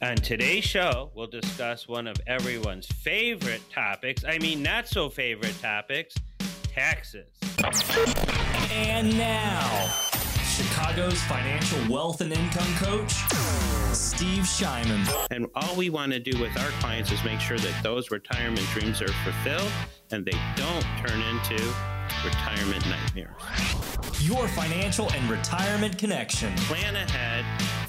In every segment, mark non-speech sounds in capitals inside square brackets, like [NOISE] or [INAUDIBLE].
On today's show, we'll discuss one of everyone's favorite topics. I mean, not so favorite topics taxes. And now, Chicago's financial wealth and income coach, Steve Shyman. And all we want to do with our clients is make sure that those retirement dreams are fulfilled and they don't turn into retirement nightmares. Your financial and retirement connection. Plan ahead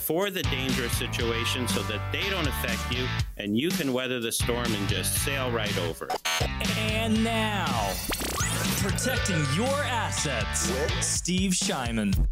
for the dangerous situation so that they don't affect you and you can weather the storm and just sail right over. And now, protecting your assets, Steve Shyman.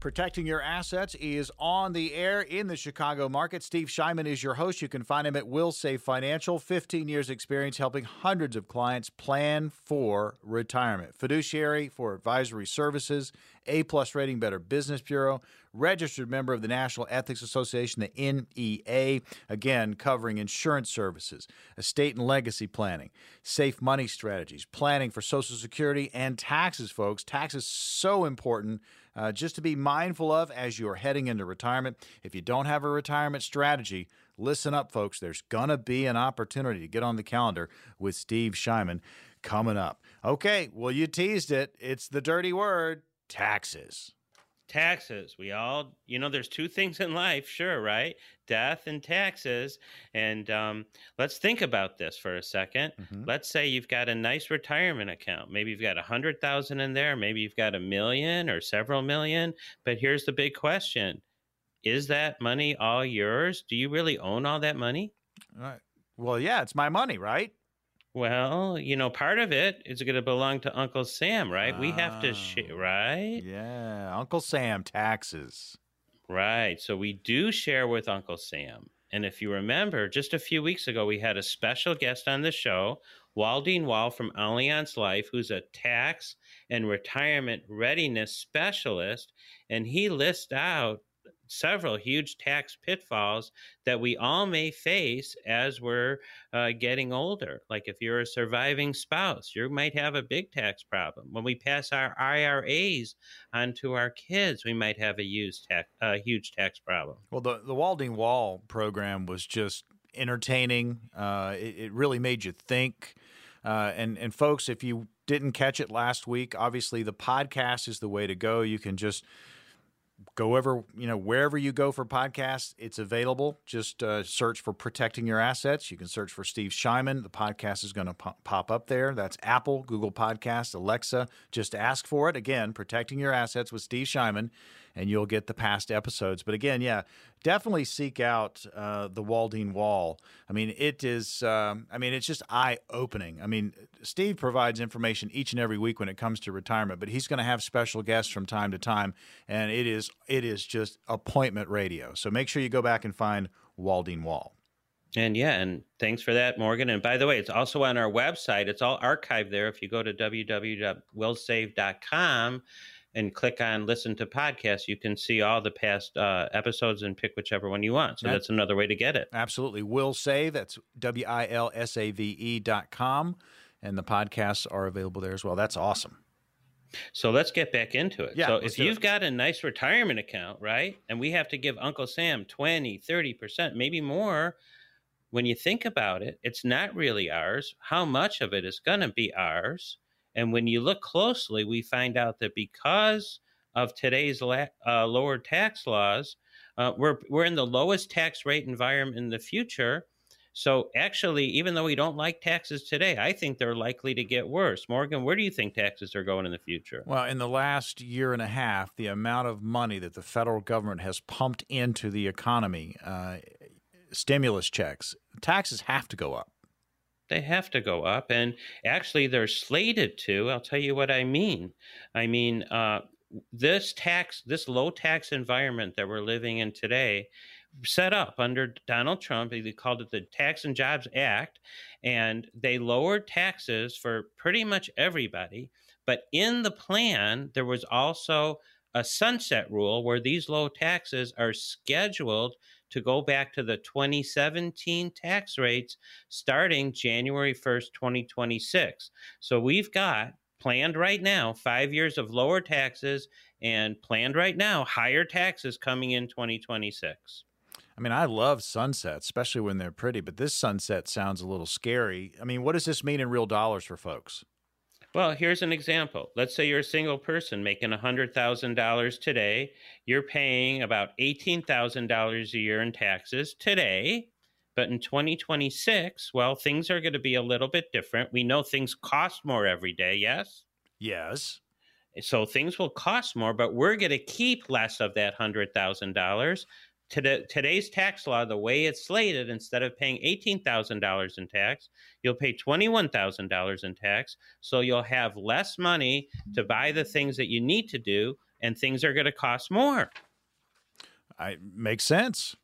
Protecting Your Assets is on the air in the Chicago market. Steve Shyman is your host. You can find him at Will Save Financial. 15 years experience helping hundreds of clients plan for retirement. Fiduciary for advisory services, A plus rating, Better Business Bureau, registered member of the National Ethics Association, the NEA, again, covering insurance services, estate and legacy planning, safe money strategies, planning for Social Security and taxes, folks. Taxes so important uh, just to be mindful of as you are heading into retirement. If you don't have a retirement strategy, listen up, folks. There's going to be an opportunity to get on the calendar with Steve Shyman coming up. Okay, well, you teased it. It's the dirty word taxes. Taxes. We all, you know, there's two things in life, sure, right? Death and taxes. And um, let's think about this for a 2nd let Mhm. Let's say you've got a nice retirement account. Maybe you've got a hundred thousand in there. Maybe you've got a million or several million. But here's the big question: Is that money all yours? Do you really own all that money? All right. Well, yeah, it's my money, right? Well, you know, part of it is going to belong to Uncle Sam, right? We have to, sh- Oh. Ah. right? Yeah, Uncle Sam taxes. Right. So we do share with Uncle Sam. And if you remember, just a few weeks ago, we had a special guest on the show, Waldine Wall from Allianz Life, who's a tax and retirement readiness specialist. And he lists out several huge tax pitfalls that we all may face as we're uh, getting older. Like if you're a surviving spouse, you might have a big tax problem. When we pass our IRAs onto our kids, we might have a huge tax, huge tax problem. Well, the the Walding Wall program was just entertaining. Uh, it, it really made you think. Uh, and and folks, if you didn't catch it last week, obviously the podcast is the way to go. You can just go ever you know wherever you go for podcasts it's available. Just uh, search for protecting your assets. You can search for steve shyman. The podcast is going to po- pop up there. That's apple google podcast alexa. Just ask for it. Again protecting your assets with steve shyman and you'll get the past episodes but again yeah definitely seek out uh, the waldine wall i mean it is um, i mean it's just eye-opening i mean steve provides information each and every week when it comes to retirement but he's going to have special guests from time to time and it is it is just appointment radio so make sure you go back and find waldine wall And yeah, and thanks for that, Morgan. And by the way, it's also on our website. It's all archived there. If you go to www.willsave.com and click on listen to podcasts, you can see all the past uh, episodes and pick whichever one you want. So That- that's another way to get it. absolutely will save that's W I L S A V E dot com and the podcasts are available there as well that's awesome So let's get back into it. Yeah, so if you've it. got a nice retirement account, right, and we have to give Uncle Sam 20, 30%, maybe more, when you think about it, it's not really ours. How much of it is going to be ours? And when you look closely, we find out that because of today's la- uh, lower tax laws, uh, we're, we're in the lowest tax rate environment in the future. So actually, even though we don't like taxes today, I think they're likely to get worse. Morgan, where do you think taxes are going in the future? Well, in the last year and a half, the amount of money that the federal government has pumped into the economy, uh, stimulus checks, taxes have to go up. They have to go up, and actually, they're slated to. I'll tell you what I mean. I mean, uh, this tax, this low tax environment that we're living in today, set up under Donald Trump. They called it the Tax and Jobs Act, and they lowered taxes for pretty much everybody. But in the plan, there was also a sunset rule where these low taxes are scheduled to go back to the 2017 tax rates starting January 1st, 2026. So we've got planned right now five years of lower taxes and planned right now higher taxes coming in 2026. I mean, I love sunsets, especially when they're pretty, but this sunset sounds a little scary. I mean, what does this mean in real dollars for folks? Well, here's an example. Let's say you're a single person making $100,000 today. You're paying about $18,000 a year in taxes today. But in 2026, well, things are going to be a little bit different. We know things cost more every day, yes? Yes. So things will cost more, but we're going to keep less of that $100,000 today, today's tax law, the way it's slated, instead of paying $18,000 in tax, you'll pay $21,000 in tax. So you'll have less money to buy the things that you need to do, and things are going to cost more. I makes sense.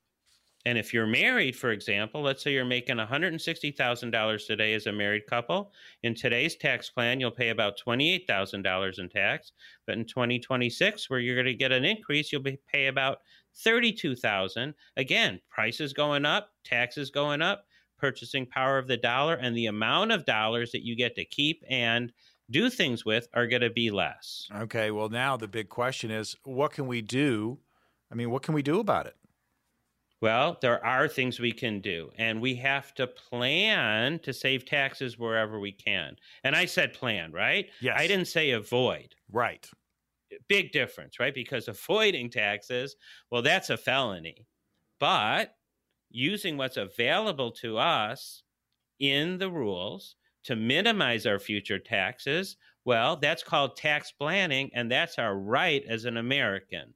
And if you're married, for example, let's say you're making $160,000 today as a married couple. In today's tax plan, you'll pay about $28,000 in tax. But in 2026, where you're going to get an increase, you'll be pay about 32,000. Again, prices going up, taxes going up, purchasing power of the dollar and the amount of dollars that you get to keep and do things with are going to be less. Okay, well now the big question is what can we do? I mean, what can we do about it? Well, there are things we can do, and we have to plan to save taxes wherever we can. And I said plan, right? Yes. I didn't say avoid. Right big difference, right? Because avoiding taxes, well, that's a felony. But using what's available to us in the rules to minimize our future taxes, well, that's called tax planning, and that's our right as an American.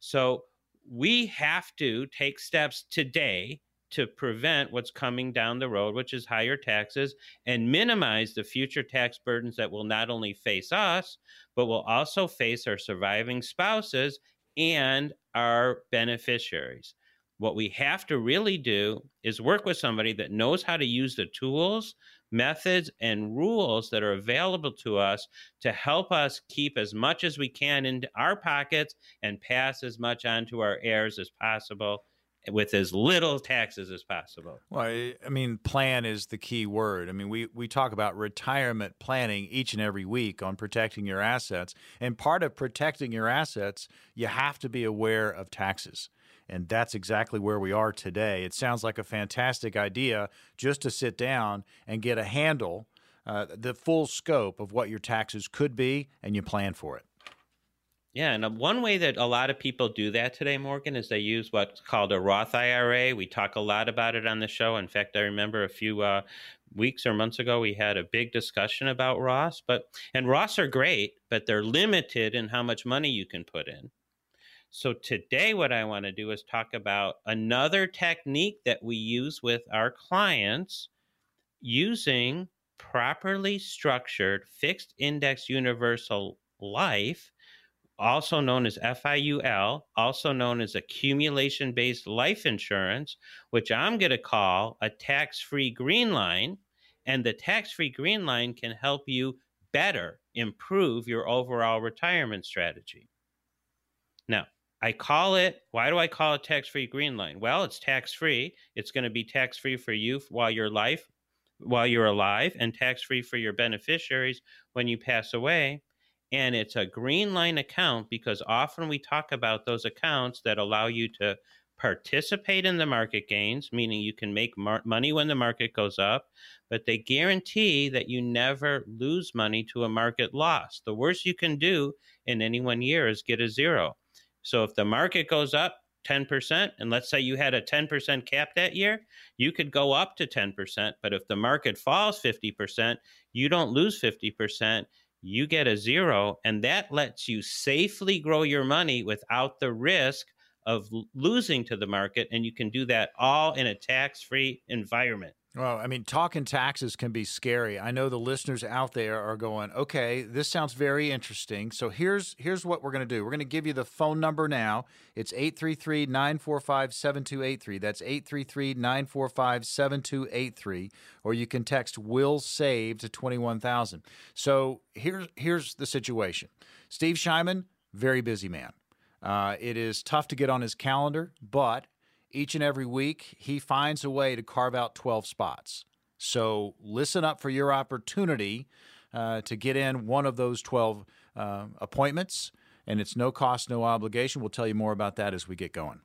So we have to take steps today to prevent what's coming down the road, which is higher taxes, and minimize the future tax burdens that will not only face us, but will also face our surviving spouses and our beneficiaries. What we have to really do is work with somebody that knows how to use the tools, methods, and rules that are available to us to help us keep as much as we can in our pockets and pass as much on to our heirs as possible with as little taxes as possible. Well, I mean, plan is the key word. I mean, we, we talk about retirement planning each and every week on protecting your assets. And part of protecting your assets, you have to be aware of taxes. And that's exactly where we are today. It sounds like a fantastic idea just to sit down and get a handle, uh, the full scope of what your taxes could be, and you plan for it. Yeah, and uh, one way that a lot of people do that today, Morgan, is they use what's called a Roth IRA. We talk a lot about it on the show. In fact, I remember a few uh, weeks or months ago we had a big discussion about Roths. But and Roths are great, but they're limited in how much money you can put in. So today, what I want to do is talk about another technique that we use with our clients using properly structured fixed index universal life also known as FIUL, also known as accumulation based life insurance, which I'm going to call a tax free green line. And the tax free green line can help you better improve your overall retirement strategy. Now, I call it, why do I call it tax free green line? Well, it's tax free. It's going to be tax free for you while you're life while you're alive and tax free for your beneficiaries when you pass away and it's a green line account because often we talk about those accounts that allow you to participate in the market gains, meaning you can make mar- money when the market goes up, but they guarantee that you never lose money to a market loss. The worst you can do in any one year is get a zero. So if the market goes up 10%, and let's say you had a 10% cap that year, you could go up to 10%. But if the market falls 50%, you don't lose 50% you get a zero, and that lets you safely grow your money without the risk of losing to the market. And you can do that all in a tax free environment. Well, I mean, talking taxes can be scary. I know the listeners out there are going, "Okay, this sounds very interesting." So here's here's what we're going to do. We're going to give you the phone number now. It's 833-945-7283. That's 833-945-7283 or you can text will save to 21000. So here's here's the situation. Steve Shyman, very busy man. Uh, it is tough to get on his calendar, but each and every week, he finds a way to carve out 12 spots. So listen up for your opportunity uh, to get in one of those 12 uh, appointments. And it's no cost, no obligation. We'll tell you more about that as we get going.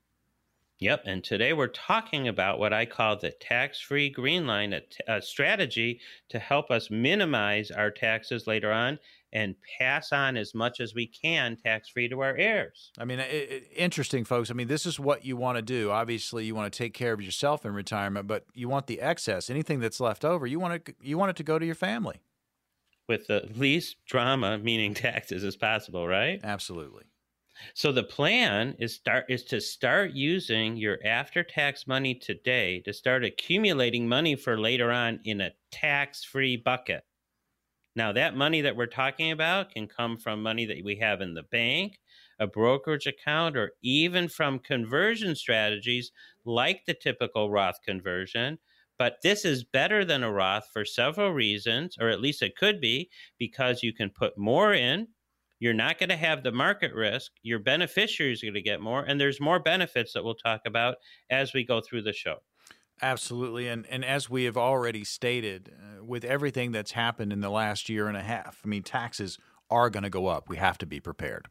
Yep. And today we're talking about what I call the tax free green line, a, t- a strategy to help us minimize our taxes later on and pass on as much as we can tax free to our heirs. I mean, it, it, interesting, folks. I mean, this is what you want to do. Obviously, you want to take care of yourself in retirement, but you want the excess, anything that's left over, you want to you want it to go to your family with the least drama, meaning [LAUGHS] taxes, as possible. Right? Absolutely. So the plan is start is to start using your after tax money today to start accumulating money for later on in a tax-free bucket. Now that money that we're talking about can come from money that we have in the bank, a brokerage account, or even from conversion strategies like the typical Roth conversion. But this is better than a Roth for several reasons, or at least it could be, because you can put more in you're not going to have the market risk. Your beneficiaries are going to get more, and there's more benefits that we'll talk about as we go through the show. Absolutely. And, and as we have already stated, uh, with everything that's happened in the last year and a half, I mean, taxes are going to go up. We have to be prepared.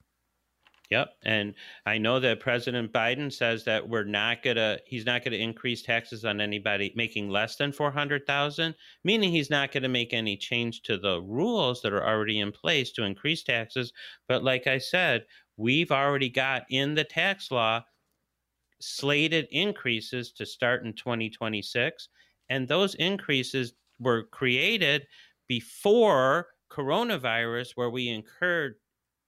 Yep. And I know that President Biden says that we're not going to, he's not going to increase taxes on anybody making less than 400,000, meaning he's not going to make any change to the rules that are already in place to increase taxes. But like I said, we've already got in the tax law slated increases to start in 2026. And those increases were created before coronavirus, where we incurred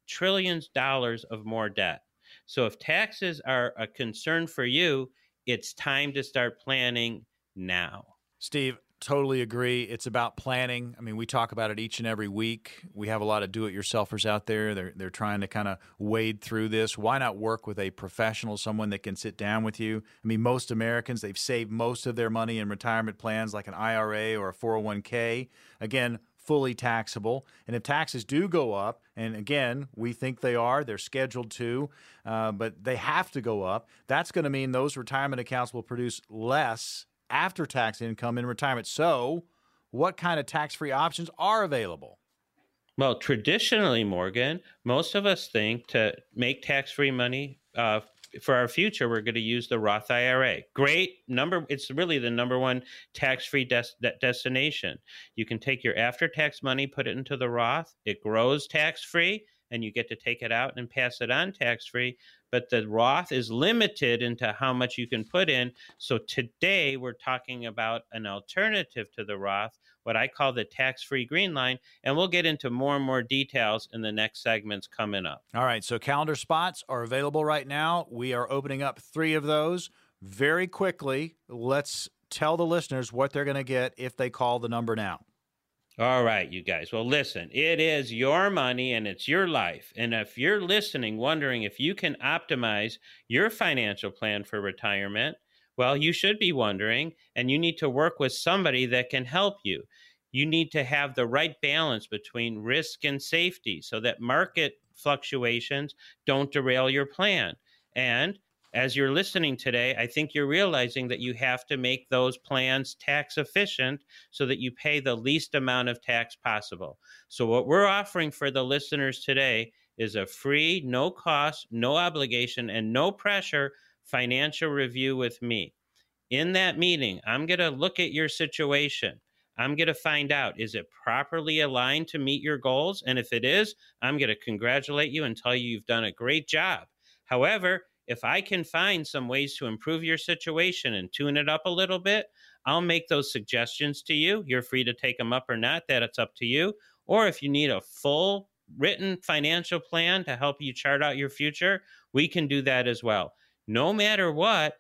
trillions of dollars of more debt. So if taxes are a concern for you, it's time to start planning now. Steve, totally agree. It's about planning. I mean, we talk about it each and every week. We have a lot of do-it-yourselfers out there. They're they're trying to kind of wade through this. Why not work with a professional, someone that can sit down with you? I mean, most Americans they've saved most of their money in retirement plans like an IRA or a 401k. Again, fully taxable. And if taxes do go up, and again, we think they are, they're scheduled to, uh, but they have to go up, that's going to mean those retirement accounts will produce less after tax income in retirement. So, what kind of tax free options are available? Well, traditionally, Morgan, most of us think to make tax free money uh, for our future, we're going to use the Roth IRA. Great number. It's really the number one tax free des- destination. You can take your after tax money, put it into the Roth, it grows tax free, and you get to take it out and pass it on tax free. But the Roth is limited into how much you can put in. So today we're talking about an alternative to the Roth what I call the tax free green line. And we'll get into more and more details in the next segments coming up. All right. So calendar spots are available right now. We are opening up three of those very quickly. Let's tell the listeners what they're going to get if they call the number now. All right, you guys. Well, listen, it is your money and it's your life. And if you're listening, wondering if you can optimize your financial plan for retirement, well, you should be wondering, and you need to work with somebody that can help you. You need to have the right balance between risk and safety so that market fluctuations don't derail your plan. And as you're listening today, I think you're realizing that you have to make those plans tax efficient so that you pay the least amount of tax possible. So, what we're offering for the listeners today is a free, no cost, no obligation, and no pressure financial review with me. In that meeting, I'm going to look at your situation. I'm going to find out is it properly aligned to meet your goals? And if it is, I'm going to congratulate you and tell you you've done a great job. However, if I can find some ways to improve your situation and tune it up a little bit, I'll make those suggestions to you. You're free to take them up or not, that it's up to you. Or if you need a full written financial plan to help you chart out your future, we can do that as well no matter what,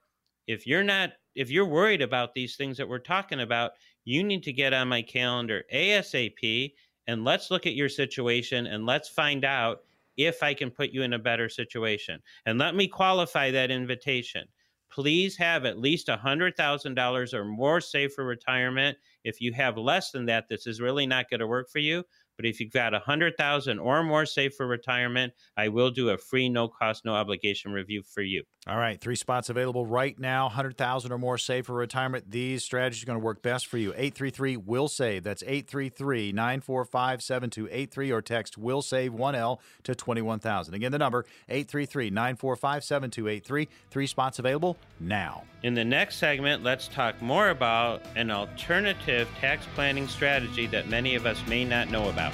if you're not if you're worried about these things that we're talking about, you need to get on my calendar ASAP and let's look at your situation and let's find out if I can put you in a better situation. And let me qualify that invitation. Please have at least $100,000 or more saved for retirement. If you have less than that, this is really not going to work for you. But if you've got 100,000 or more saved for retirement, I will do a free no cost no obligation review for you. All right, three spots available right now. Hundred thousand or more save for retirement. These strategies are going to work best for you. Eight three three will save. That's 833-945-7283 or text will save one L to twenty one thousand. Again, the number 833-945-7283. Three spots available now. In the next segment, let's talk more about an alternative tax planning strategy that many of us may not know about.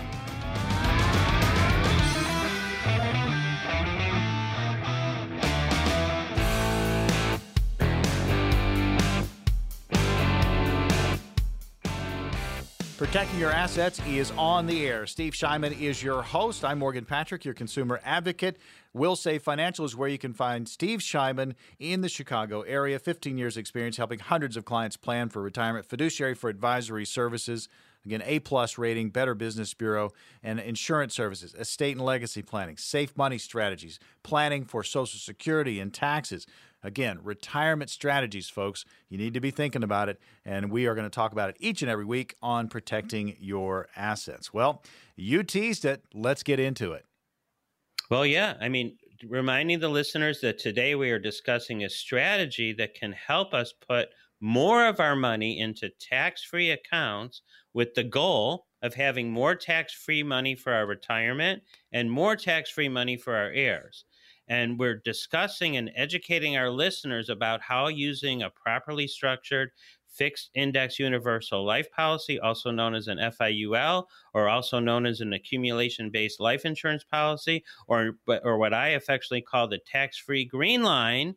Protecting your assets is on the air. Steve Shyman is your host. I'm Morgan Patrick, your consumer advocate. Will Save Financial is where you can find Steve Shyman in the Chicago area. 15 years experience helping hundreds of clients plan for retirement, fiduciary for advisory services. Again, A plus rating, Better Business Bureau, and insurance services, estate and legacy planning, safe money strategies, planning for Social Security and taxes. Again, retirement strategies, folks. You need to be thinking about it, and we are going to talk about it each and every week on protecting your assets. Well, you teased it. Let's get into it. Well, yeah. I mean, reminding the listeners that today we are discussing a strategy that can help us put more of our money into tax free accounts with the goal of having more tax free money for our retirement and more tax free money for our heirs and we're discussing and educating our listeners about how using a properly structured fixed index universal life policy, also known as an FIUL, or also known as an accumulation based life insurance policy, or, or what I affectionately call the tax free green line,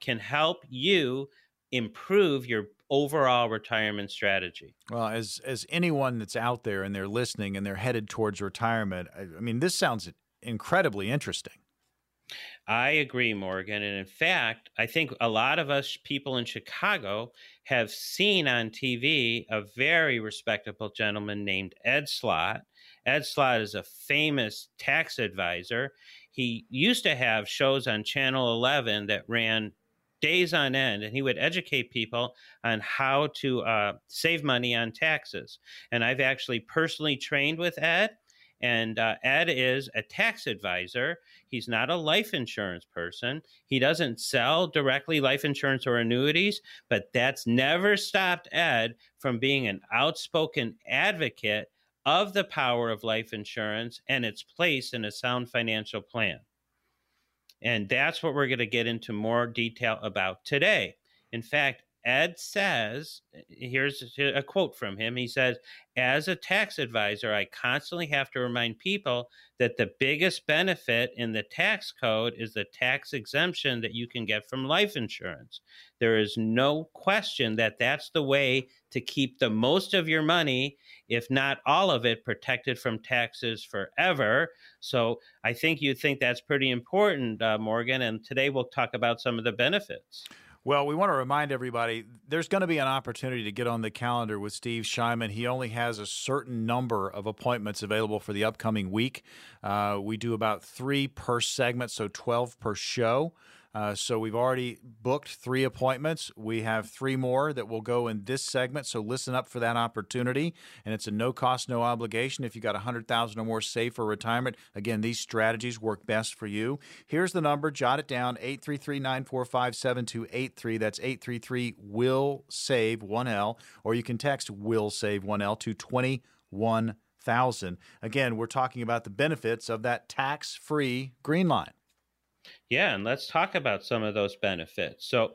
can help you improve your overall retirement strategy. Well, as as anyone that's out there and they're listening and they're headed towards retirement, I, I mean, this sounds incredibly interesting. I agree, Morgan. And in fact, I think a lot of us people in Chicago have seen on TV a very respectable gentleman named Ed Slott. Ed Slott is a famous tax advisor. He used to have shows on Channel 11 that ran days on end, and he would educate people on how to uh, save money on taxes. And I've actually personally trained with Ed. And uh, Ed is a tax advisor. He's not a life insurance person. He doesn't sell directly life insurance or annuities, but that's never stopped Ed from being an outspoken advocate of the power of life insurance and its place in a sound financial plan. And that's what we're going to get into more detail about today. In fact, Ed says, here's a quote from him. He says, As a tax advisor, I constantly have to remind people that the biggest benefit in the tax code is the tax exemption that you can get from life insurance. There is no question that that's the way to keep the most of your money, if not all of it, protected from taxes forever. So I think you think that's pretty important, uh, Morgan. And today we'll talk about some of the benefits. Well, we want to remind everybody there's going to be an opportunity to get on the calendar with Steve Shyman. He only has a certain number of appointments available for the upcoming week. Uh, we do about three per segment, so 12 per show. Uh, so we've already booked three appointments. We have three more that will go in this segment. So listen up for that opportunity. And it's a no cost, no obligation. If you got a hundred thousand or more saved for retirement, again, these strategies work best for you. Here's the number. Jot it down: 833-945-7283. That's 833 will save one L, or you can text will save one L to twenty one thousand. Again, we're talking about the benefits of that tax free green line. Yeah, and let's talk about some of those benefits. So,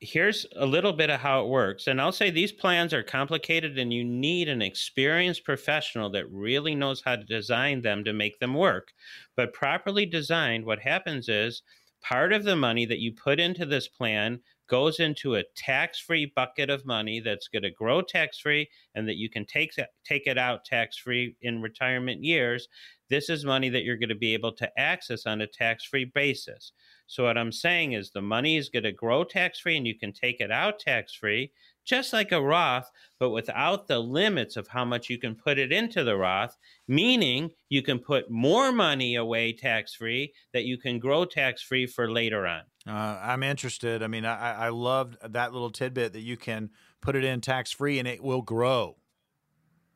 here's a little bit of how it works. And I'll say these plans are complicated, and you need an experienced professional that really knows how to design them to make them work. But properly designed, what happens is part of the money that you put into this plan goes into a tax-free bucket of money that's going to grow tax-free and that you can take take it out tax-free in retirement years this is money that you're going to be able to access on a tax free basis. So, what I'm saying is the money is going to grow tax free and you can take it out tax free, just like a Roth, but without the limits of how much you can put it into the Roth, meaning you can put more money away tax free that you can grow tax free for later on. Uh, I'm interested. I mean, I, I love that little tidbit that you can put it in tax free and it will grow.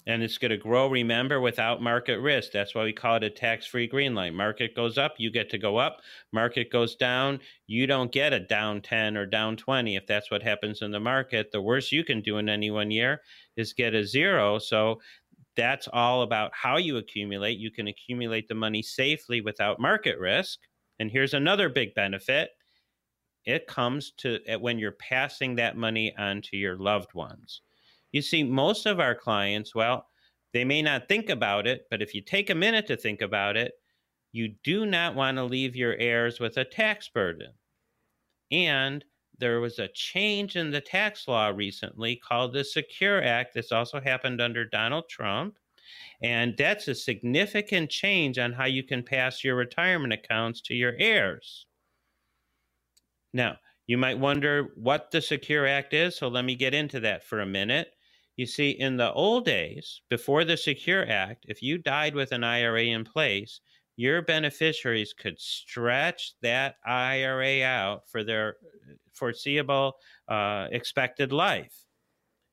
And it's going to grow remember without market risk. That's why we call it a tax-free green line market goes up you get to go up. Market goes down you don't get a down 10 or down 20 if that's what happens in the market the worst you can do in any one year is get a zero. So that's all about how you accumulate. You can accumulate the money safely without market risk. And here's another big benefit. It comes to when you're passing that money on to your loved ones you see, most of our clients, well, they may not think about it, but if you take a minute to think about it, you do not want to leave your heirs with a tax burden. And there was a change in the tax law recently called the Secure Act. This also happened under Donald Trump. And that's a significant change on how you can pass your retirement accounts to your heirs. Now, you might wonder what the Secure Act is, so let me get into that for a minute. You see, in the old days, before the Secure Act, if you died with an IRA in place, your beneficiaries could stretch that IRA out for their foreseeable uh, expected life.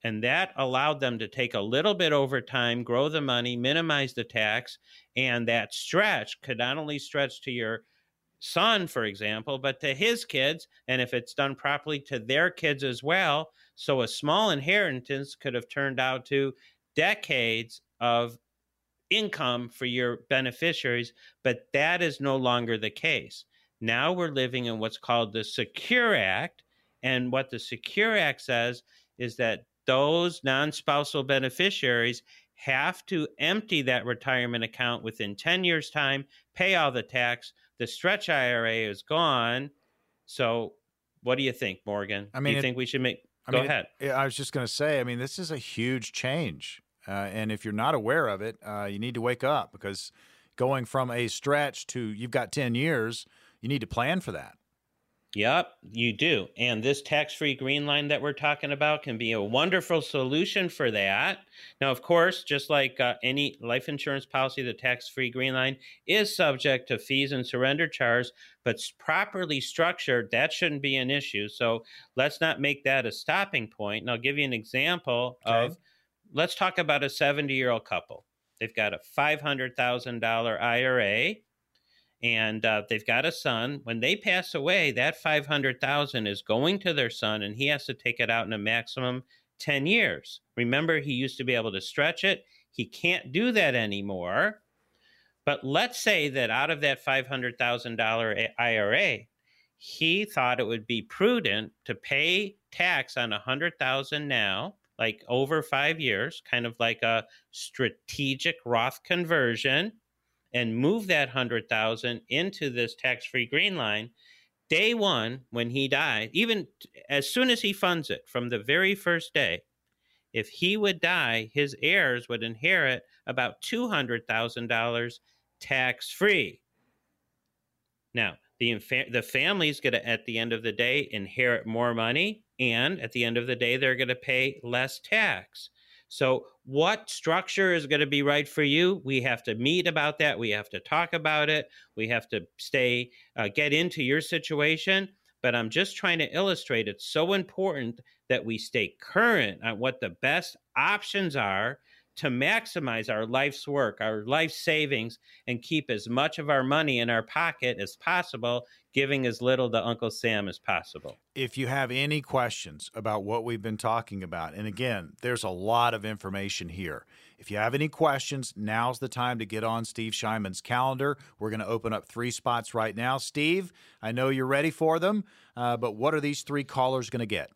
And that allowed them to take a little bit over time, grow the money, minimize the tax. And that stretch could not only stretch to your son, for example, but to his kids. And if it's done properly, to their kids as well. So a small inheritance could have turned out to decades of income for your beneficiaries, but that is no longer the case. Now we're living in what's called the Secure Act. And what the Secure Act says is that those non spousal beneficiaries have to empty that retirement account within 10 years' time, pay all the tax. The stretch IRA is gone. So, what do you think, Morgan? I mean, do you it, think we should make I Go mean, ahead. It, I was just going to say, I mean, this is a huge change. Uh, and if you're not aware of it, uh, you need to wake up because going from a stretch to you've got 10 years, you need to plan for that. Yep, you do. And this tax free green line that we're talking about can be a wonderful solution for that. Now, of course, just like uh, any life insurance policy, the tax free green line is subject to fees and surrender charge, but properly structured, that shouldn't be an issue. So let's not make that a stopping point. And I'll give you an example okay. of let's talk about a 70 year old couple. They've got a $500,000 IRA and uh, they've got a son. When they pass away, that five hundred thousand is going to their son, and he has to take it out in a maximum ten years. Remember, he used to be able to stretch it. He can't do that anymore. But let's say that out of that five hundred thousand dollar IRA, he thought it would be prudent to pay tax on a hundred thousand now, like over five years, kind of like a strategic Roth conversion and move that 100,000 into this tax-free green line day 1 when he died even as soon as he funds it from the very first day. If he would die his heirs would inherit about $200,000 tax-free. Now the the family's going to at the end of the day inherit more money and at the end of the day they're going to pay less tax. So, what structure is going to be right for you? We have to meet about that. We have to talk about it. We have to stay, uh, get into your situation. But I'm just trying to illustrate it's so important that we stay current on what the best options are to maximize our life's work, our life savings, and keep as much of our money in our pocket as possible, giving as little to Uncle Sam as possible. If you have any questions about what we've been talking about, and again, there's a lot of information here. If you have any questions, now's the time to get on Steve Shyman's calendar. We're going to open up three spots right now. Steve, I know you're ready for them, uh, but what are these three callers going to get?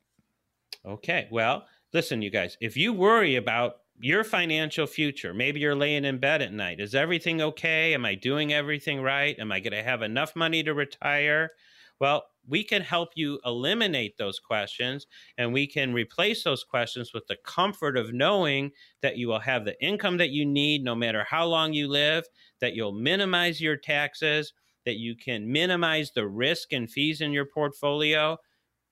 Okay, well, listen, you guys, if you worry about your financial future. Maybe you're laying in bed at night. Is everything okay? Am I doing everything right? Am I going to have enough money to retire? Well, we can help you eliminate those questions and we can replace those questions with the comfort of knowing that you will have the income that you need no matter how long you live, that you'll minimize your taxes, that you can minimize the risk and fees in your portfolio.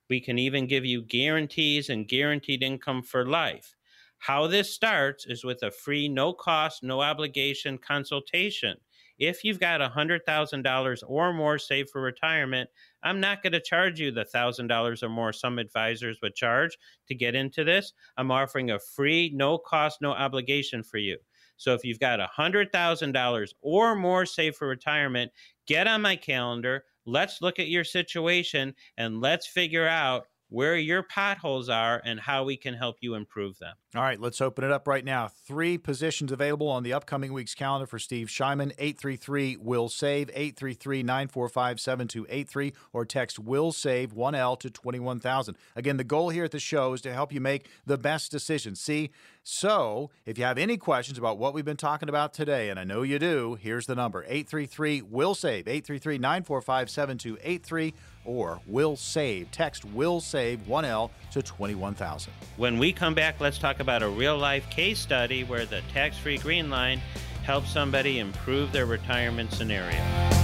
We can even give you guarantees and guaranteed income for life. How this starts is with a free, no cost, no obligation consultation. if you've got $100,000 or more saved for retirement, I'm not going to charge you the $1,000 or more some advisors would charge to get into this. I'm offering a free, no cost, no obligation for you. So if you've got $100,000 or more saved for retirement, get on my calendar. Let's look at your situation and let's figure out where your potholes are and how we can help you improve them. All right, let's open it up right now. Three positions available on the upcoming week's calendar for Steve Shyman. 833 will save 833 945 7283 or text will save 1L to 21000. Again, the goal here at the show is to help you make the best decision. See, so if you have any questions about what we've been talking about today, and I know you do, here's the number 833 will save 833 945 7283 or will save. Text will save 1L to 21000. When we come back, let's talk about a real life case study where the tax free green line helps somebody improve their retirement scenario.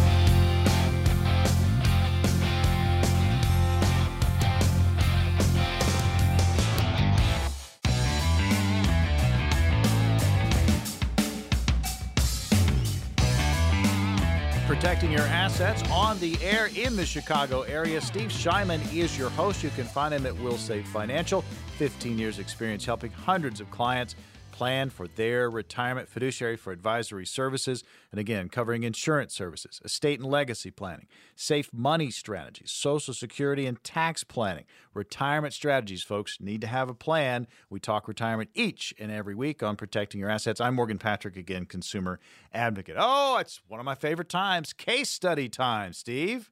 Your assets on the air in the Chicago area. Steve Shyman is your host. You can find him at Will Save Financial. 15 years experience helping hundreds of clients plan for their retirement, fiduciary for advisory services, and again, covering insurance services, estate and legacy planning, safe money strategies, social security and tax planning, retirement strategies. Folks need to have a plan. We talk retirement each and every week on protecting your assets. I'm Morgan Patrick, again, consumer advocate. Oh, it's one of my favorite times, case study time, Steve.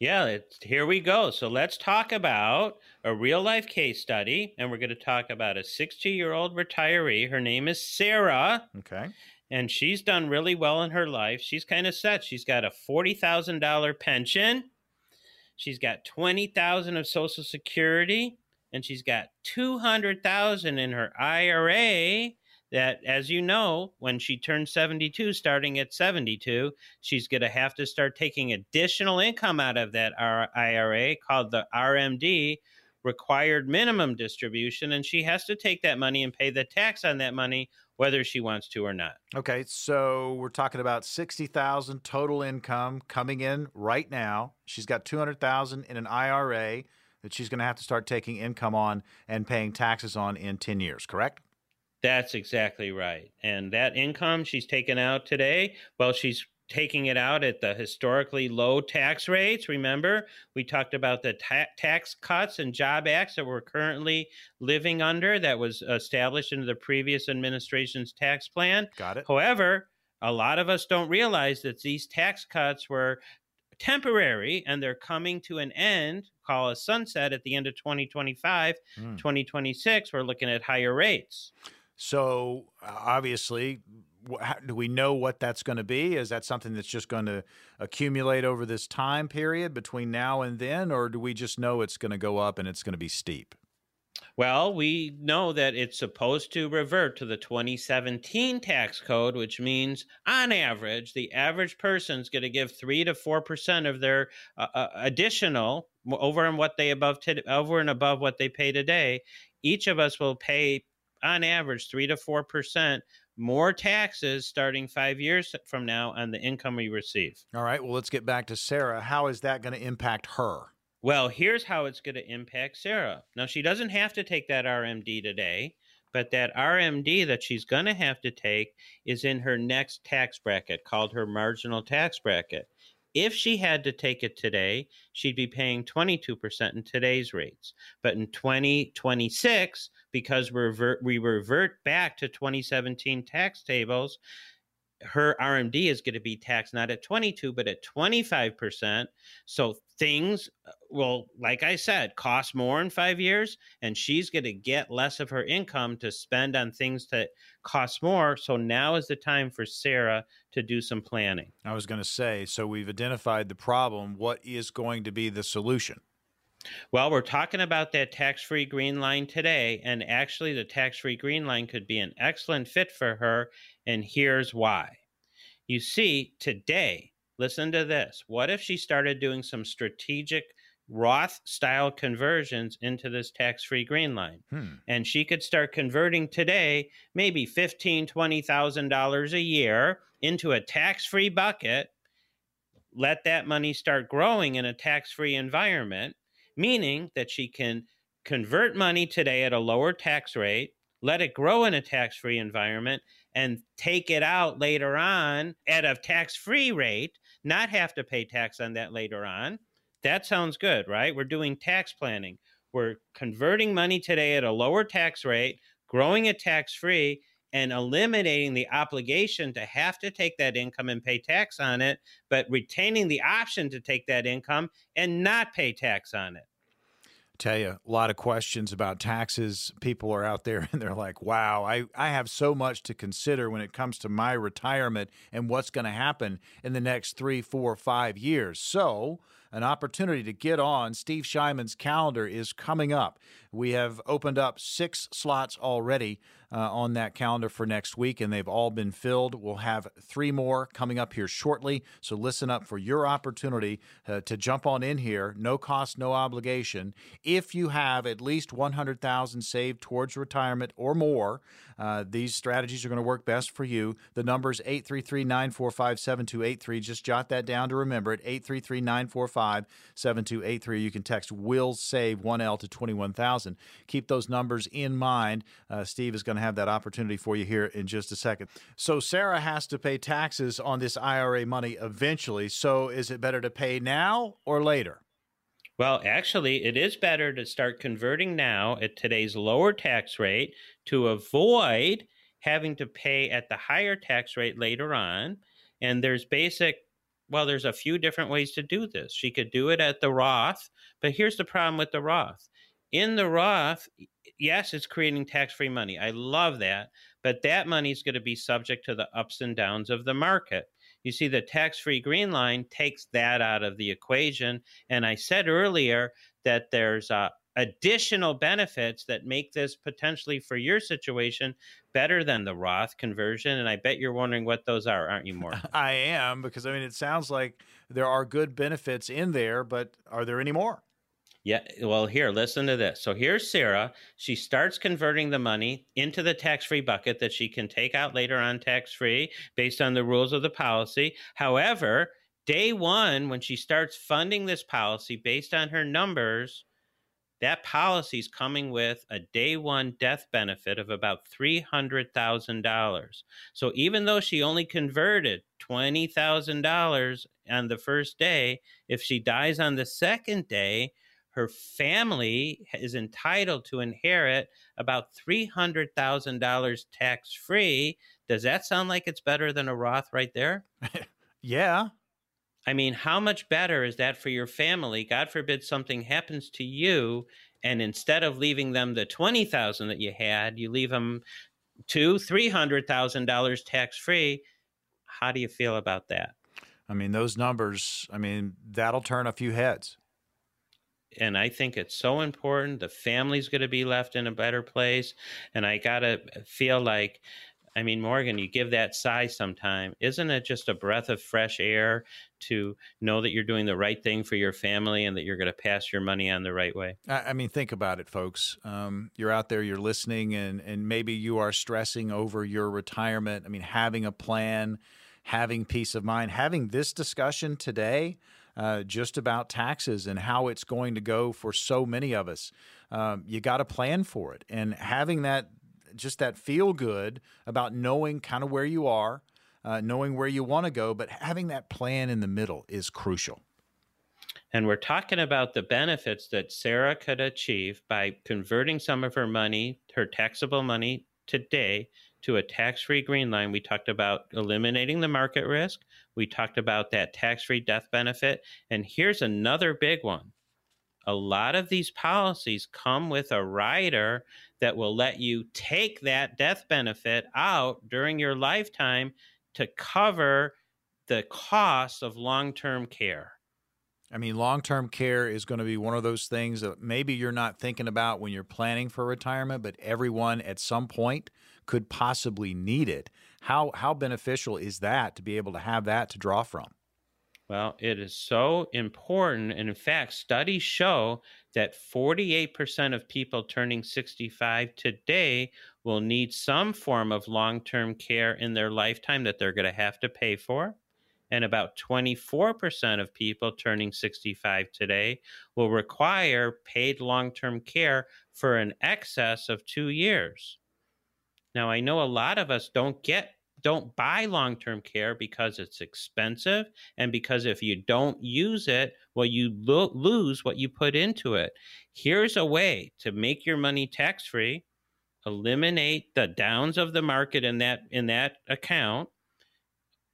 Yeah, it's, here we go. So let's talk about a real life case study, and we're going to talk about a 60 year old retiree. Her name is Sarah. Okay. And she's done really well in her life. She's kind of set. She's got a $40,000 pension. She's got 20,000 of social security and she's got 200,000 in her IRA that, as you know, when she turns 72, starting at 72, she's going to have to start taking additional income out of that IRA called the RMD, required minimum distribution. And she has to take that money and pay the tax on that money, whether she wants to or not. Okay. So we're talking about 60,000 total income coming in right now. She's got 200,000 in an IRA that she's going to have to start taking income on and paying taxes on in 10 years, correct? That's exactly right. And that income she's taken out today, well, she's taking it out at the historically low tax rates. Remember, we talked about the ta- tax cuts and job acts that we're currently living under that was established into the previous administration's tax plan. Got it. However, a lot of us don't realize that these tax cuts were temporary and they're coming to an end call a sunset at the end of 2025 mm. 2026 we're looking at higher rates so obviously, do we know what that's going to be? Is that something that's just going to accumulate over this time period between now and then, or do we just know it's going to go up and it's going to be steep? Well, we know that it's supposed to revert to the 2017 tax code, which means, on average, the average person is going to give three to four percent of their uh, uh additional over and what they above t- over and above what they pay today. Each of us will pay on average, three to four percent more taxes starting five years from now on the income we receive. All right. Well, let's get back to Sarah. How is that going to impact her? Well, here's how it's going to impact Sarah. Now, she doesn't have to take that RMD today, but that RMD that she's going to have to take is in her next tax bracket called her marginal tax bracket. If she had to take it today, she'd be paying 22% in today's rates. But in 2026, because we revert, we revert back to 2017 tax tables, her RMD is going to be taxed not at 22 but at 25%. So things uh, will like I said cost more in 5 years and she's going to get less of her income to spend on things that cost more. So now is the time for Sarah to do some planning. I was going to say so we've identified the problem, what is going to be the solution? Well, we're talking about that tax free green line today, and actually, the tax free green line could be an excellent fit for her, and here's why. You see, today, listen to this. What if she started doing some strategic Roth style conversions into this tax free green line? Hmm. And she could start converting today, maybe $15,000, $20,000 a year into a tax free bucket, let that money start growing in a tax free environment, meaning that she can convert money today at a lower tax rate, let it grow in a tax free environment, and take it out later on at a tax free rate, not have to pay tax on that later on. That sounds good, right? We're doing tax planning. We're converting money today at a lower tax rate, growing it tax free, and eliminating the obligation to have to take that income and pay tax on it, but retaining the option to take that income and not pay tax on it. Tell you a lot of questions about taxes. People are out there [LAUGHS] and they're like wow i, I have so much to consider when it comes to my retirement and what's going to happen in the next three four five years. So an opportunity to get on steve shyman's calendar is coming up. We have opened up six slots already uh, on that calendar for next week, and they've all been filled. We'll have three more coming up here shortly. So listen up for your opportunity uh, to jump on in here. No cost, no obligation. If you have at least 100,000 saved towards retirement or more, uh, these strategies are going to work best for you. The number is 833 945 7283. Just jot that down to remember it 833 945 7283. You can text Will Save 1L to 21,000. Keep those numbers in mind. Uh, Steve is going to have that opportunity for you here in just a second. So, Sarah has to pay taxes on this IRA money eventually. So, is it better to pay now or later? Well, actually, it is better to start converting now at today's lower tax rate to avoid having to pay at the higher tax rate later on. And there's basic, well, there's a few different ways to do this. She could do it at the Roth, but here's the problem with the Roth. In the Roth, yes, it's creating tax free money. I love that. But that money is going to be subject to the ups and downs of the market. You see, the tax free green line takes that out of the equation. And I said earlier that there's uh, additional benefits that make this potentially for your situation better than the Roth conversion. And I bet you're wondering what those are, aren't you, [LAUGHS] More? I am, because I mean, it sounds like there are good benefits in there, but are there any more? Yeah, well, here, listen to this. So here's Sarah. She starts converting the money into the tax free bucket that she can take out later on tax free based on the rules of the policy. However, day one, when she starts funding this policy based on her numbers, that policy is coming with a day one death benefit of about $300,000. So even though she only converted $20,000 on the first day, if she dies on the second day, her family is entitled to inherit about $300,000 tax free. Does that sound like it's better than a Roth right there? [LAUGHS] yeah. I mean, how much better is that for your family? God forbid something happens to you, and instead of leaving them the twenty thousand that you had, you leave them two, three hundred thousand dollars tax free. How do you feel about that? I mean, those numbers. I mean, that'll turn a few heads and I think it's so important. The family's going to be left in a better place, and I gotta feel like, I mean, Morgan, you give that sigh sometime. Isn't it just a breath of fresh air to know that you're doing the right thing for your family and that you're going to pass your money on the right way? I, mean, think about it, folks. Um, you're out there, you're listening, and and maybe you are stressing over your retirement. I mean, having a plan, having peace of mind, having this discussion today uh, just about taxes and how it's going to go for so many of us. Um, you got to plan for it, and having that just that feel good about knowing kind of where you are, uh, knowing where you want to go, but having that plan in the middle is crucial. And we're talking about the benefits that Sarah could achieve by converting some of her money, her taxable money today, to a tax free green line. We talked about eliminating the market risk. We talked about that tax free death benefit. And here's another big one a lot of these policies come with a rider that will let you take that death benefit out during your lifetime to cover the cost of long term care. I mean, long term care is going to be one of those things that maybe you're not thinking about when you're planning for retirement, but everyone at some point could possibly need it. How how beneficial is that to be able to have that to draw from? Well, it is so important. And in fact, studies show that 48% of people turning 65 today will need some form of long term care in their lifetime that they're going to have to pay for. And about 24% of people turning 65 today will require paid long term care for an excess of two years. Now, I know a lot of us don't get don't buy long term care because it's expensive and because if you don't use it, well, you lo- lose what you put into it. Here's a way to make your money tax free, eliminate the downs of the market in that in that account,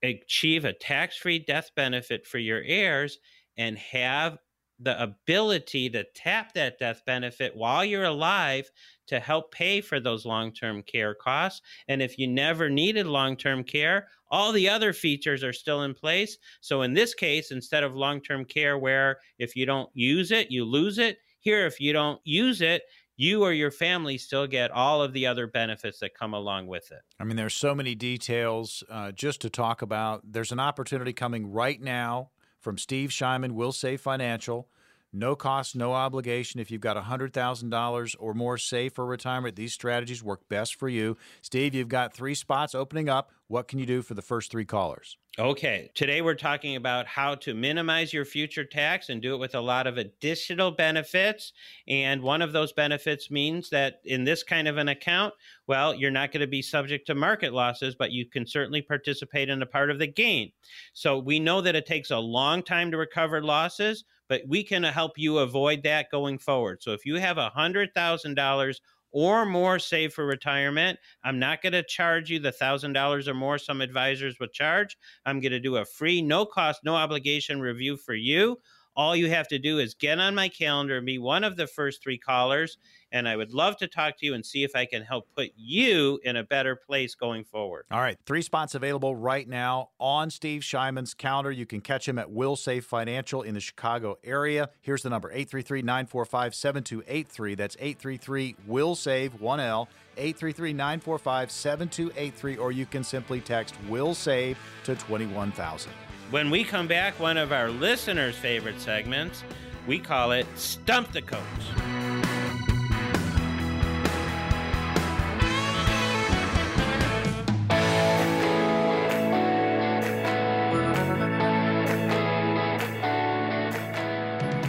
achieve a tax free death benefit for your heirs, and have the ability to tap that death benefit while you're alive to help pay for those long term care costs. And if you never needed long term care, all the other features are still in place. So in this case, instead of long term care, where if you don't use it, you lose it, here, if you don't use it, you or your family still get all of the other benefits that come along with it. I mean, there's so many details uh, just to talk about. There's an opportunity coming right now from Steve Shyman, Will Say Financial. No cost, no obligation. If you've got $100,000 or more saved for retirement, these strategies work best for you. Steve, you've got three spots opening up. What can you do for the first three callers? Okay, today we're talking about how to minimize your future tax and do it with a lot of additional benefits. And one of those benefits means that in this kind of an account, well, you're not going to be subject to market losses, but you can certainly participate in a part of the gain. So we know that it takes a long time to recover losses but we can uh, help you avoid that going forward. So if you have a $100,000 or more saved for retirement, I'm not going to charge you the $1,000 or more some advisors would charge. I'm going to do a free, no cost, no obligation review for you. All you have to do is get on my calendar and be one of the first three callers. And I would love to talk to you and see if I can help put you in a better place going forward. All right. Three spots available right now on Steve Shyman's calendar. You can catch him at Will Save Financial in the Chicago area. Here's the number 833 945 7283. That's 833 Will Save 1L. 833 945 7283, or you can simply text Will Save to 21000. When we come back, one of our listeners' favorite segments, we call it Stump the Coach.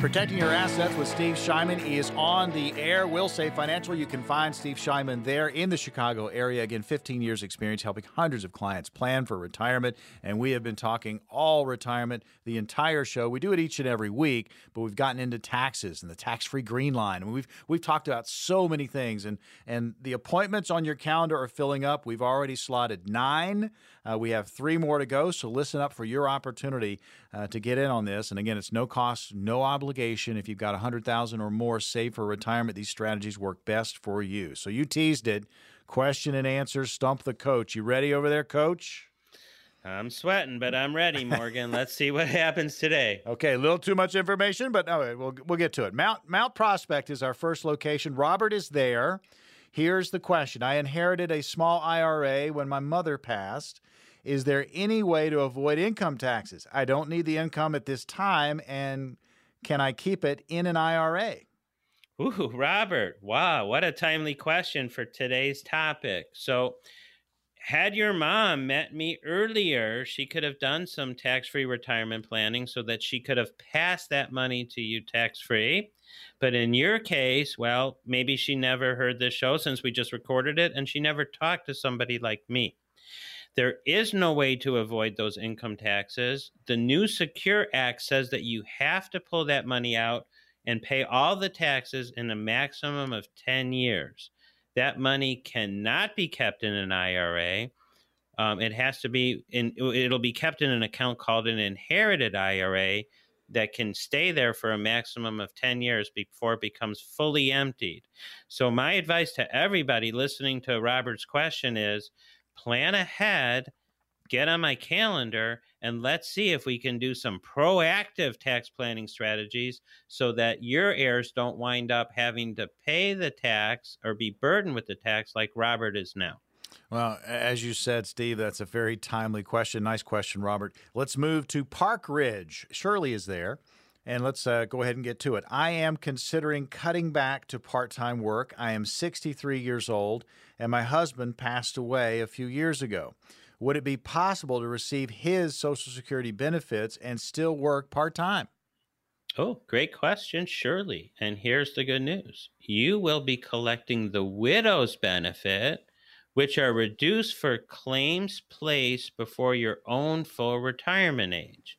Protecting your assets with Steve Shyman is on the air. Will Save Financial. You can find Steve Shyman there in the Chicago area. Again, 15 years experience helping hundreds of clients plan for retirement. And we have been talking all retirement the entire show. We do it each and every week, but we've gotten into taxes and the tax-free green line. And we've we've talked about so many things. And and the appointments on your calendar are filling up. We've already slotted nine. Uh, we have three more to go. So listen up for your opportunity uh, to get in on this. And again, it's no cost, no obligation. If you've got 100000 or more saved for retirement, these strategies work best for you. So you teased it. Question and answer, stump the coach. You ready over there, coach? I'm sweating, but I'm ready, [LAUGHS] Morgan. Let's see what happens today. Okay, a little too much information, but no, we'll we'll get to it. Mount Mount Prospect is our first location. Robert is there. Here's the question: I inherited a small IRA when my mother passed. Is there any way to avoid income taxes? I don't need the income at this time, and can I keep it in an IRA? Ooh, Robert, wow, what a timely question for today's topic. So, had your mom met me earlier, she could have done some tax free retirement planning so that she could have passed that money to you tax free. But in your case, well, maybe she never heard this show since we just recorded it and she never talked to somebody like me. There is no way to avoid those income taxes. The new Secure Act says that you have to pull that money out and pay all the taxes in a maximum of 10 years. That money cannot be kept in an IRA. Um, it has to be in, it'll be kept in an account called an inherited IRA that can stay there for a maximum of 10 years before it becomes fully emptied. So, my advice to everybody listening to Robert's question is plan ahead, get on my calendar, and let's see if we can do some proactive tax planning strategies so that your heirs don't wind up having to pay the tax or be burdened with the tax like Robert is now. Well, as you said, Steve, that's a very timely question. Nice question, Robert. Let's move to Park Ridge. Shirley is there. And let's uh, go ahead and get to it. I am considering cutting back to part time work. I am 63 years old, and my husband passed away a few years ago. Would it be possible to receive his Social Security benefits and still work part time? Oh, great question, Shirley. And here's the good news you will be collecting the widow's benefit, which are reduced for claims placed before your own full retirement age.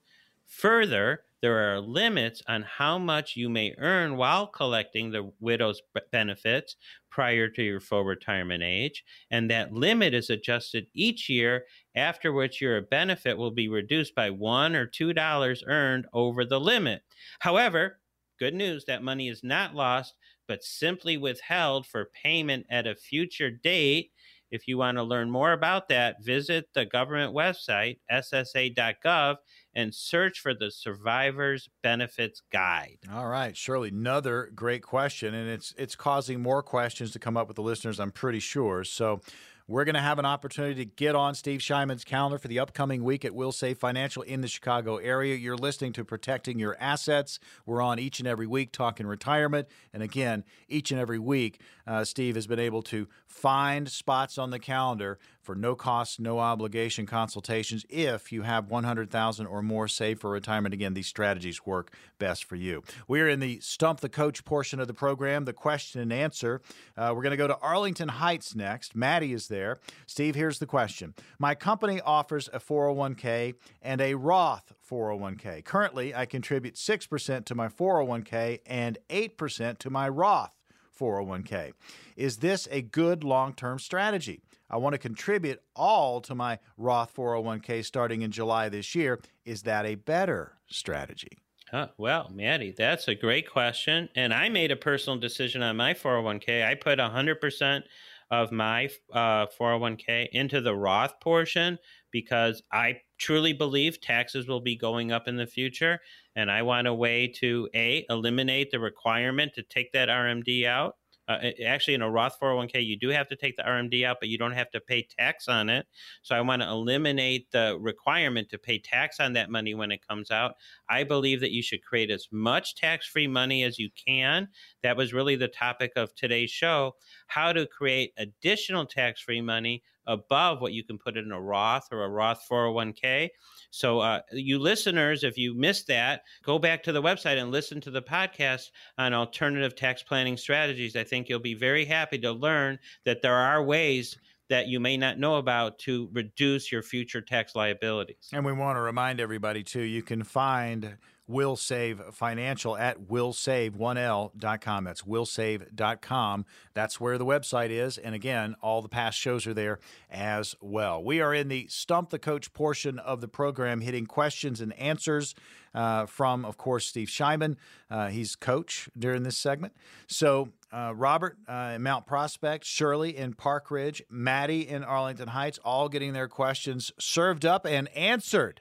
Further, there are limits on how much you may earn while collecting the widow's benefits prior to your full retirement age, and that limit is adjusted each year, after which your benefit will be reduced by one or two dollars earned over the limit. However, good news that money is not lost, but simply withheld for payment at a future date. If you want to learn more about that, visit the government website, ssa.gov, and search for the Survivors Benefits Guide. All right, Shirley, another great question, and it's it's causing more questions to come up with the listeners. I'm pretty sure. So. We're going to have an opportunity to get on Steve Shyman's calendar for the upcoming week at Will Save Financial in the Chicago area. You're listening to Protecting Your Assets. We're on each and every week talking retirement. And again, each and every week, uh, Steve has been able to find spots on the calendar for no cost, no obligation consultations if you have 100,000 or more saved for retirement. Again, these strategies work best for you. We are in the Stump the Coach portion of the program, the question and answer. Uh, we're going to go to Arlington Heights next. Maddie is there. Steve, here's the question. My company offers a 401k and a Roth 401k. Currently, I contribute 6% to my 401k and 8% to my Roth 401k. Is this a good long term strategy? I want to contribute all to my Roth 401k starting in July this year. Is that a better strategy? Huh. Well, Maddie, that's a great question. And I made a personal decision on my 401k. I put 100% of my uh, 401k into the Roth portion because I truly believe taxes will be going up in the future. And I want a way to A, eliminate the requirement to take that RMD out uh, actually, in a Roth 401k, you do have to take the RMD out, but you don't have to pay tax on it. So I want to eliminate the requirement to pay tax on that money when it comes out. I believe that you should create as much tax free money as you can. That was really the topic of today's show how to create additional tax free money above what you can put in a Roth or a Roth 401k. So, uh, you listeners, if you missed that, go back to the website and listen to the podcast on alternative tax planning strategies. I think you'll be very happy to learn that there are ways that you may not know about to reduce your future tax liabilities. And we want to remind everybody, too, you can find Will Save Financial at willsave1l.com. That's willsave.com. That's where the website is. And again, all the past shows are there as well. We are in the Stump the Coach portion of the program, hitting questions and answers uh, from, of course, Steve Shyman. Uh, he's coach during this segment. So, uh, Robert uh, in Mount Prospect, Shirley in Park Ridge, Maddie in Arlington Heights, all getting their questions served up and answered.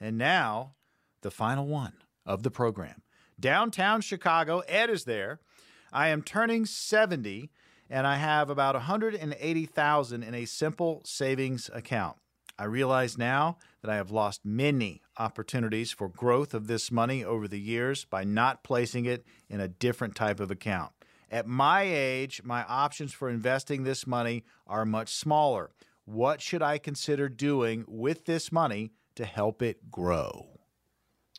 And now, the final one of the program. Downtown Chicago, Ed is there. I am turning 70 and I have about 180,000 in a simple savings account. I realize now that I have lost many opportunities for growth of this money over the years by not placing it in a different type of account. At my age, my options for investing this money are much smaller. What should I consider doing with this money to help it grow?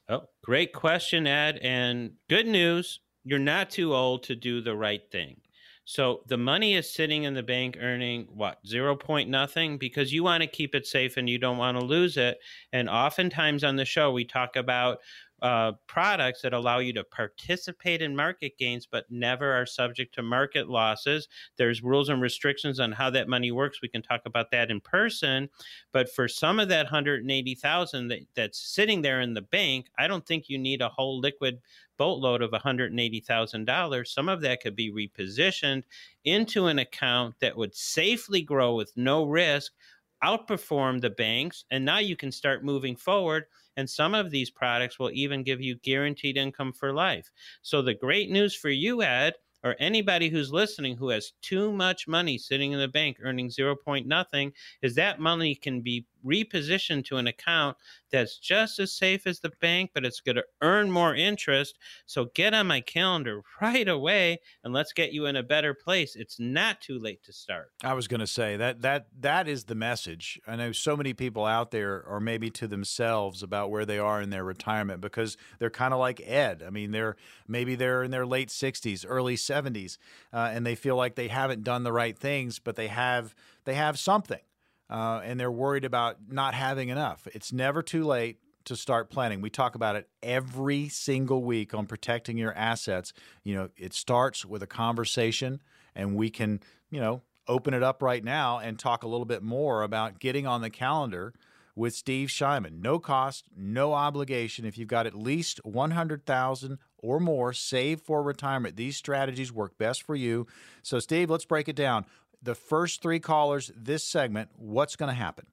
Oh, great question, Ed. And good news you're not too old to do the right thing. So the money is sitting in the bank earning what, zero point nothing? Because you want to keep it safe and you don't want to lose it. And oftentimes on the show, we talk about uh, products that allow you to participate in market gains but never are subject to market losses. There's rules and restrictions on how that money works. We can talk about that in person. But for some of that 180,000 that, that's sitting there in the bank, I don't think you need a whole liquid boatload of $180,000. Some of that could be repositioned into an account that would safely grow with no risk outperform the banks and now you can start moving forward and some of these products will even give you guaranteed income for life. So the great news for you, Ed, or anybody who's listening who has too much money sitting in the bank earning zero point nothing is that money can be repositioned to an account that's just as safe as the bank, but it's going to earn more interest. So get on my calendar [LAUGHS] right away and let's get you in a better place. It's not too late to start. I was going to say that that that is the message. I know so many people out there are maybe to themselves about where they are in their retirement because they're kind of like Ed. I mean, they're maybe they're in their late 60s, early 70s, uh, and they feel like they haven't done the right things, but they have they have something uh, and they're worried about not having enough. It's never too late to start planning. We talk about it every single week on protecting your assets. You know, it starts with a conversation, and we can, you know, open it up right now and talk a little bit more about getting on the calendar with Steve Shyman. No cost, no obligation. If you've got at least 100,000 or more saved for retirement, these strategies work best for you. So Steve, let's break it down the first three callers this segment, what's going to happen?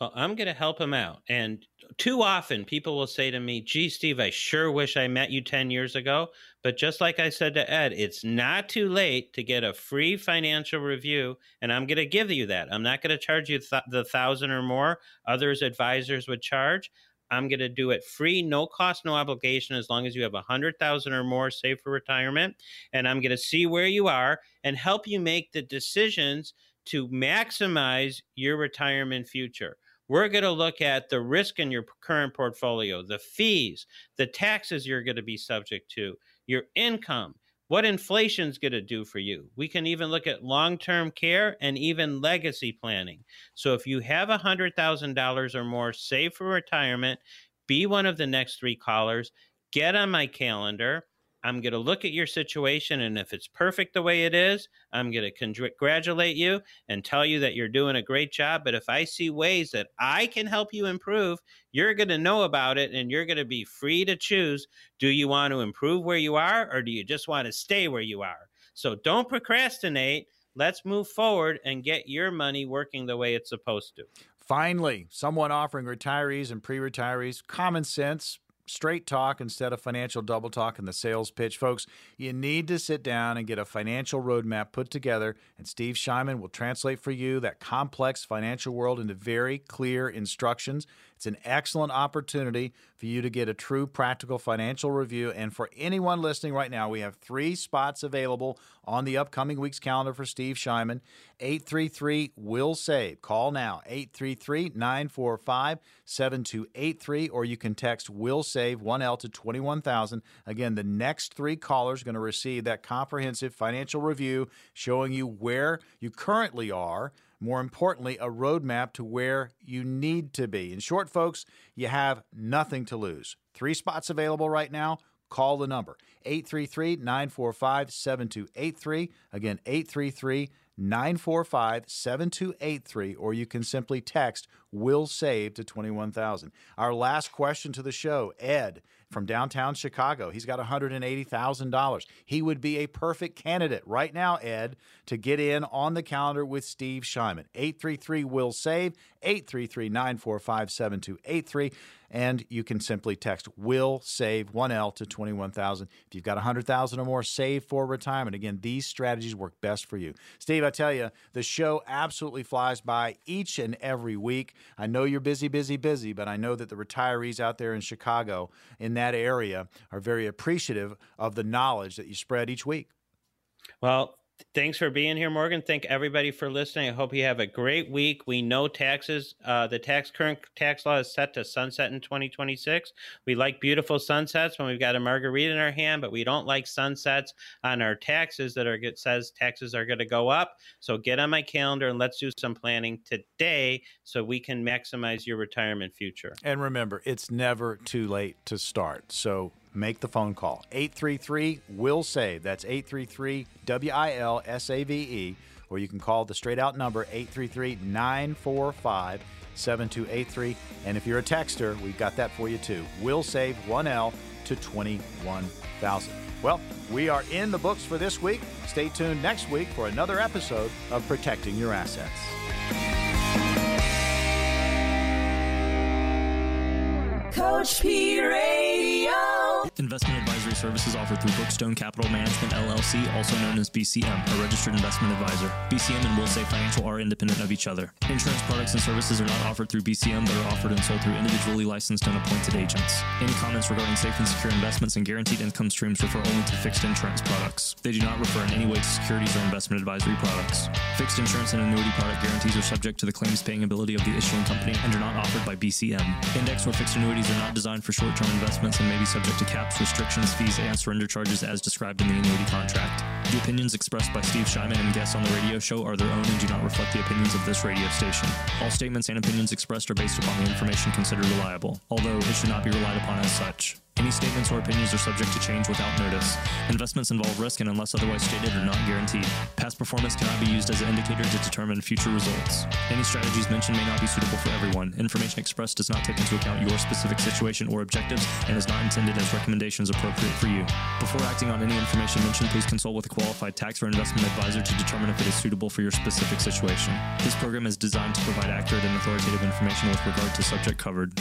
Well, I'm going to help them out. And too often people will say to me, gee, Steve, I sure wish I met you 10 years ago. But just like I said to Ed, it's not too late to get a free financial review. And I'm going to give you that. I'm not going to charge you th- the thousand or more others advisors would charge. I'm going to do it free, no cost, no obligation, as long as you have a hundred thousand or more saved for retirement. And I'm going to see where you are and help you make the decisions to maximize your retirement future. We're going to look at the risk in your current portfolio, the fees, the taxes you're going to be subject to, your income, what inflation's going to do for you. We can even look at long term care and even legacy planning. So if you have $100,000 or more saved for retirement, be one of the next three callers, get on my calendar. I'm going to look at your situation, and if it's perfect the way it is, I'm going to congratulate you and tell you that you're doing a great job. But if I see ways that I can help you improve, you're going to know about it and you're going to be free to choose do you want to improve where you are, or do you just want to stay where you are? So don't procrastinate. Let's move forward and get your money working the way it's supposed to. Finally, someone offering retirees and pre retirees common sense straight talk instead of financial double talk in the sales pitch. Folks, you need to sit down and get a financial roadmap put together, and Steve Shyman will translate for you that complex financial world into very clear instructions. It's an excellent opportunity for you to get a true practical financial review. And for anyone listening right now, we have three spots available on the upcoming week's calendar for Steve Shyman. 833 will save. Call now 833 945 7283, or you can text will save 1L to 21000. Again, the next three callers are going to receive that comprehensive financial review showing you where you currently are more importantly, a roadmap to where you need to be. In short, folks, you have nothing to lose. Three spots available right now. Call the number 833 945 7283. Again, 833 945 7283, or you can simply text will save to 21,000. Our last question to the show, Ed from downtown Chicago. He's got $180,000. He would be a perfect candidate right now, Ed, to get in on the calendar with Steve Shyman. 833 will save 833 945 7283 and you can simply text will save 1L to 21,000. If you've got 100,000 or more saved for retirement, again, these strategies work best for you. Steve, I tell you, the show absolutely flies by each and every week. I know you're busy, busy, busy, but I know that the retirees out there in Chicago in that area are very appreciative of the knowledge that you spread each week. Well, thanks for being here, Morgan. Thank everybody for listening. I hope you have a great week. We know taxes, uh, the tax current tax law is set to sunset in 2026. We like beautiful sunsets when we've got a margarita in our hand, but we don't like sunsets on our taxes that are it says taxes are going to go up. So get on my calendar and let's do some planning today so we can maximize your retirement future. And remember, it's never too late to start. So make the phone call. 833 will save. That's 833 W I L S A V E. Or you can call the straight out number 833 945 7283. And if you're a texter, we've got that for you too. Will save 1L to 21,000. Well, we are in the books for this week. Stay tuned next week for another episode of Protecting Your Assets. Coach P Radio. Investment advisory services offered through Brookstone Capital Management LLC, also known as BCM, a registered investment advisor. BCM and Wilsey Financial are independent of each other. Insurance products and services are not offered through BCM, but are offered and sold through individually licensed and appointed agents. Any comments regarding safe and secure investments and guaranteed income streams refer only to fixed insurance products. They do not refer in any way to securities or investment advisory products. Fixed insurance and annuity product guarantees are subject to the claims paying ability of the issuing company and are not offered by BCM. Index or fixed annuities are not designed for short term investments and may be subject to caps, restrictions, fees, and surrender charges as described in the annuity contract. The opinions expressed by Steve Shyman and guests on the radio show are their own and do not reflect the opinions of this radio station. All statements and opinions expressed are based upon the information considered reliable, although it should not be relied upon as such. Any statements or opinions are subject to change without notice. Investments involve risk and, unless otherwise stated, are not guaranteed. Past performance cannot be used as an indicator to determine future results. Any strategies mentioned may not be suitable for everyone. Information expressed does not take into account your specific situation or objectives and is not intended as recommendations appropriate for you. Before acting on any information mentioned, please consult with a qualified tax or investment advisor to determine if it is suitable for your specific situation. This program is designed to provide accurate and authoritative information with regard to subject covered.